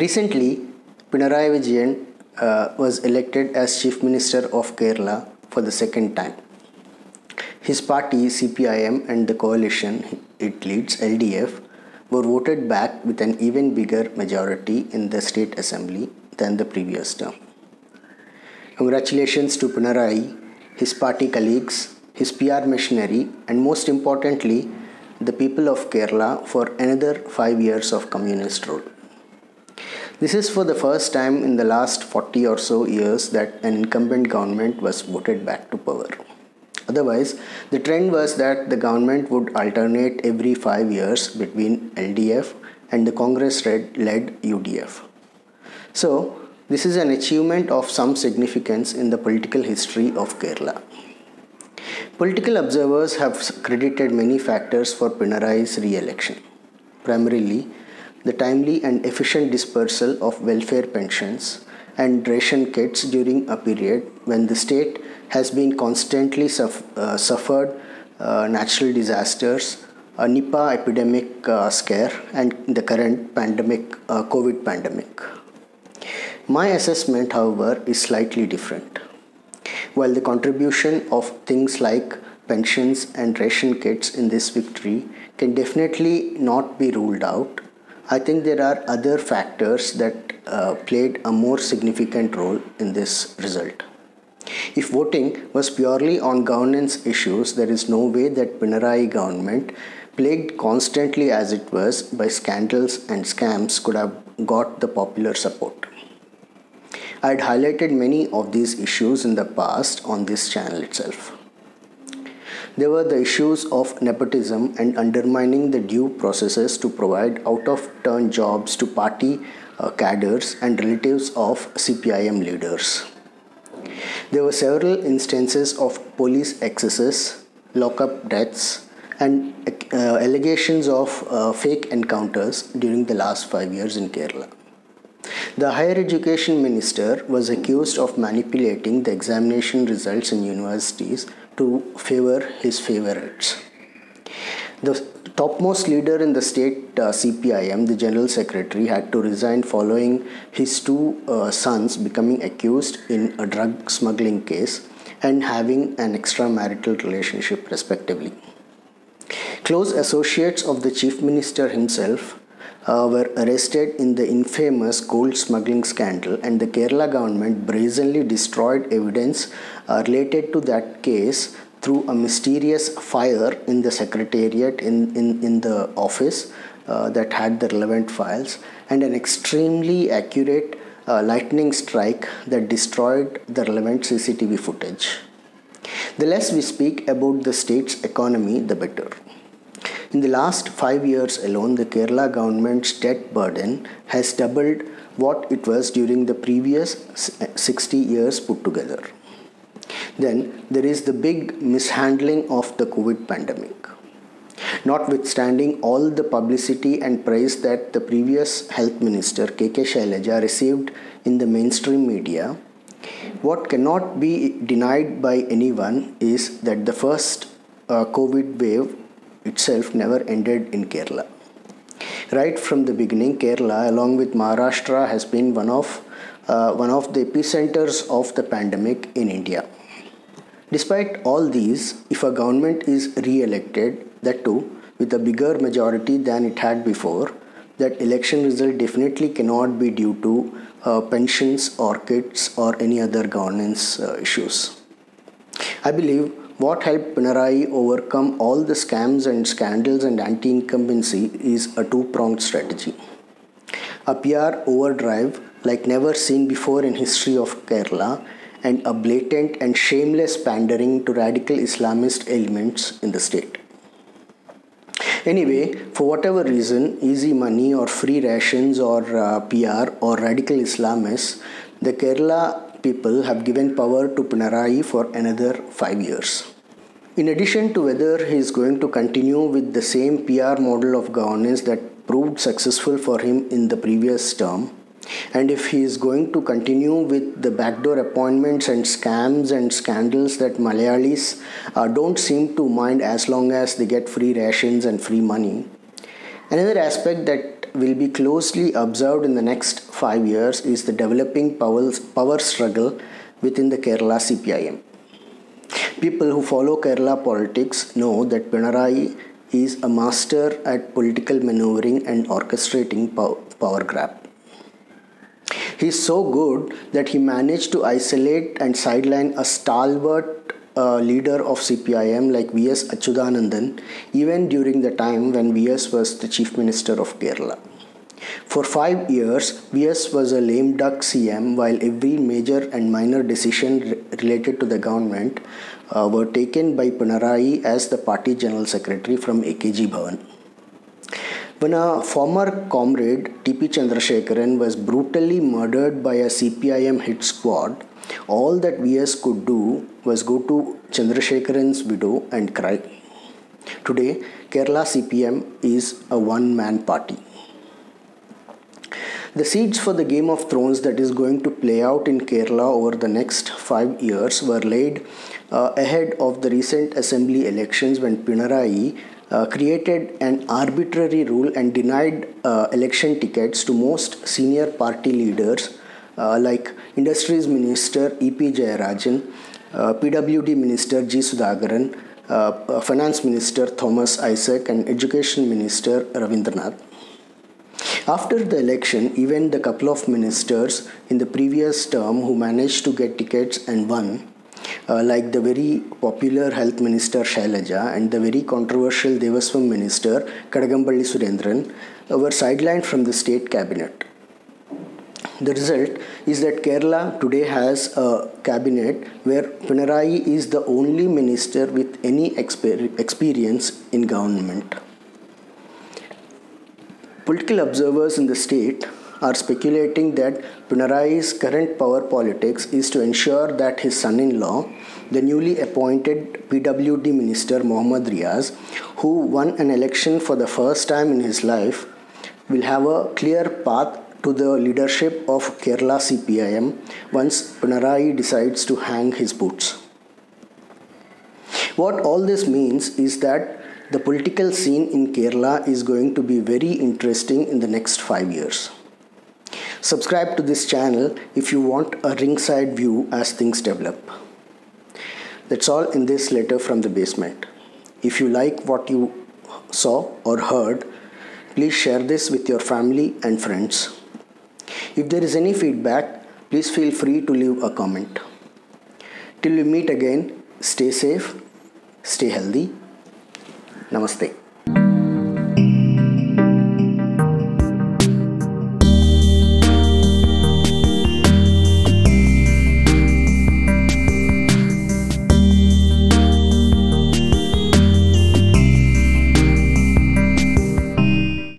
Recently, Pinarayi Vijayan uh, was elected as Chief Minister of Kerala for the second time. His party, CPIM, and the coalition it leads, LDF, were voted back with an even bigger majority in the state assembly than the previous term. Congratulations to Pinarayi, his party colleagues, his PR machinery, and most importantly, the people of Kerala for another five years of communist rule. This is for the first time in the last 40 or so years that an incumbent government was voted back to power. Otherwise, the trend was that the government would alternate every five years between LDF and the Congress led UDF. So, this is an achievement of some significance in the political history of Kerala. Political observers have credited many factors for Pinarayi's re election. Primarily, the timely and efficient dispersal of welfare pensions and ration kits during a period when the state has been constantly uh, suffered uh, natural disasters, a Nipah epidemic uh, scare, and the current pandemic, uh, COVID pandemic. My assessment, however, is slightly different. While the contribution of things like pensions and ration kits in this victory can definitely not be ruled out, I think there are other factors that uh, played a more significant role in this result. If voting was purely on governance issues, there is no way that Pinarayi government, plagued constantly as it was by scandals and scams, could have got the popular support. I had highlighted many of these issues in the past on this channel itself. There were the issues of nepotism and undermining the due processes to provide out of turn jobs to party uh, cadres and relatives of CPIM leaders. There were several instances of police excesses, lockup deaths, and uh, allegations of uh, fake encounters during the last five years in Kerala. The higher education minister was accused of manipulating the examination results in universities to favor his favorites. The topmost leader in the state uh, CPIM, the general secretary, had to resign following his two uh, sons becoming accused in a drug smuggling case and having an extramarital relationship, respectively. Close associates of the chief minister himself uh, were arrested in the infamous gold smuggling scandal, and the Kerala government brazenly destroyed evidence uh, related to that case through a mysterious fire in the secretariat in, in, in the office uh, that had the relevant files, and an extremely accurate uh, lightning strike that destroyed the relevant CCTV footage. The less we speak about the state's economy, the better. In the last five years alone, the Kerala government's debt burden has doubled what it was during the previous 60 years put together. Then there is the big mishandling of the COVID pandemic. Notwithstanding all the publicity and praise that the previous health minister KK Shailaja received in the mainstream media, what cannot be denied by anyone is that the first uh, COVID wave itself never ended in Kerala. Right from the beginning, Kerala, along with Maharashtra, has been one of uh, one of the epicenters of the pandemic in India. Despite all these, if a government is re-elected, that too with a bigger majority than it had before, that election result definitely cannot be due to uh, pensions or kits or any other governance uh, issues. I believe what helped Pinarayi overcome all the scams and scandals and anti incumbency is a two pronged strategy. A PR overdrive like never seen before in history of Kerala and a blatant and shameless pandering to radical Islamist elements in the state. Anyway, for whatever reason, easy money or free rations or uh, PR or radical Islamists, the Kerala people have given power to Pinarayi for another five years. In addition to whether he is going to continue with the same PR model of governance that proved successful for him in the previous term, and if he is going to continue with the backdoor appointments and scams and scandals that Malayalis uh, don't seem to mind as long as they get free rations and free money. Another aspect that that will be closely observed in the next five years is the developing power struggle within the Kerala CPIM. People who follow Kerala politics know that Pinarayi is a master at political maneuvering and orchestrating power grab. He is so good that he managed to isolate and sideline a stalwart uh, leader of CPIM like V.S. Achuthanandan even during the time when V.S. was the Chief Minister of Kerala. For five years, V.S. was a lame duck CM while every major and minor decision re- related to the government uh, were taken by Pinarayi as the party general secretary from AKG Bhavan. When a former comrade TP Chandrasekharan was brutally murdered by a CPIM hit squad, all that VS could do was go to Chandrasekharan's widow and cry. Today, Kerala CPM is a one man party. The seeds for the Game of Thrones that is going to play out in Kerala over the next five years were laid uh, ahead of the recent assembly elections when Pinarayi uh, created an arbitrary rule and denied uh, election tickets to most senior party leaders like Industries Minister E.P. Jayarajan, uh, PWD Minister G. Sudhakaran, uh, Finance Minister Thomas Isaac, and Education Minister Ravindranath. After the election, even the couple of ministers in the previous term who managed to get tickets and won, uh, like the very popular health minister Shailaja and the very controversial Devaswam minister Kadakampally Surendran, uh, were sidelined from the state cabinet. The result is that Kerala today has a cabinet where Pinarayi is the only minister with any exper- experience in government. Political observers in the state are speculating that Pinarayi's current power politics is to ensure that his son in law, the newly appointed PWD minister Mohamed Riyas, who won an election for the first time in his life, will have a clear path to the leadership of Kerala CPIM once Pinarayi decides to hang his boots. What all this means is that the political scene in Kerala is going to be very interesting in the next five years. Subscribe to this channel if you want a ringside view as things develop. That's all in this letter from the basement. If you like what you saw or heard, please share this with your family and friends. If there is any feedback, please feel free to leave a comment. Till we meet again, stay safe, stay healthy, Namaste.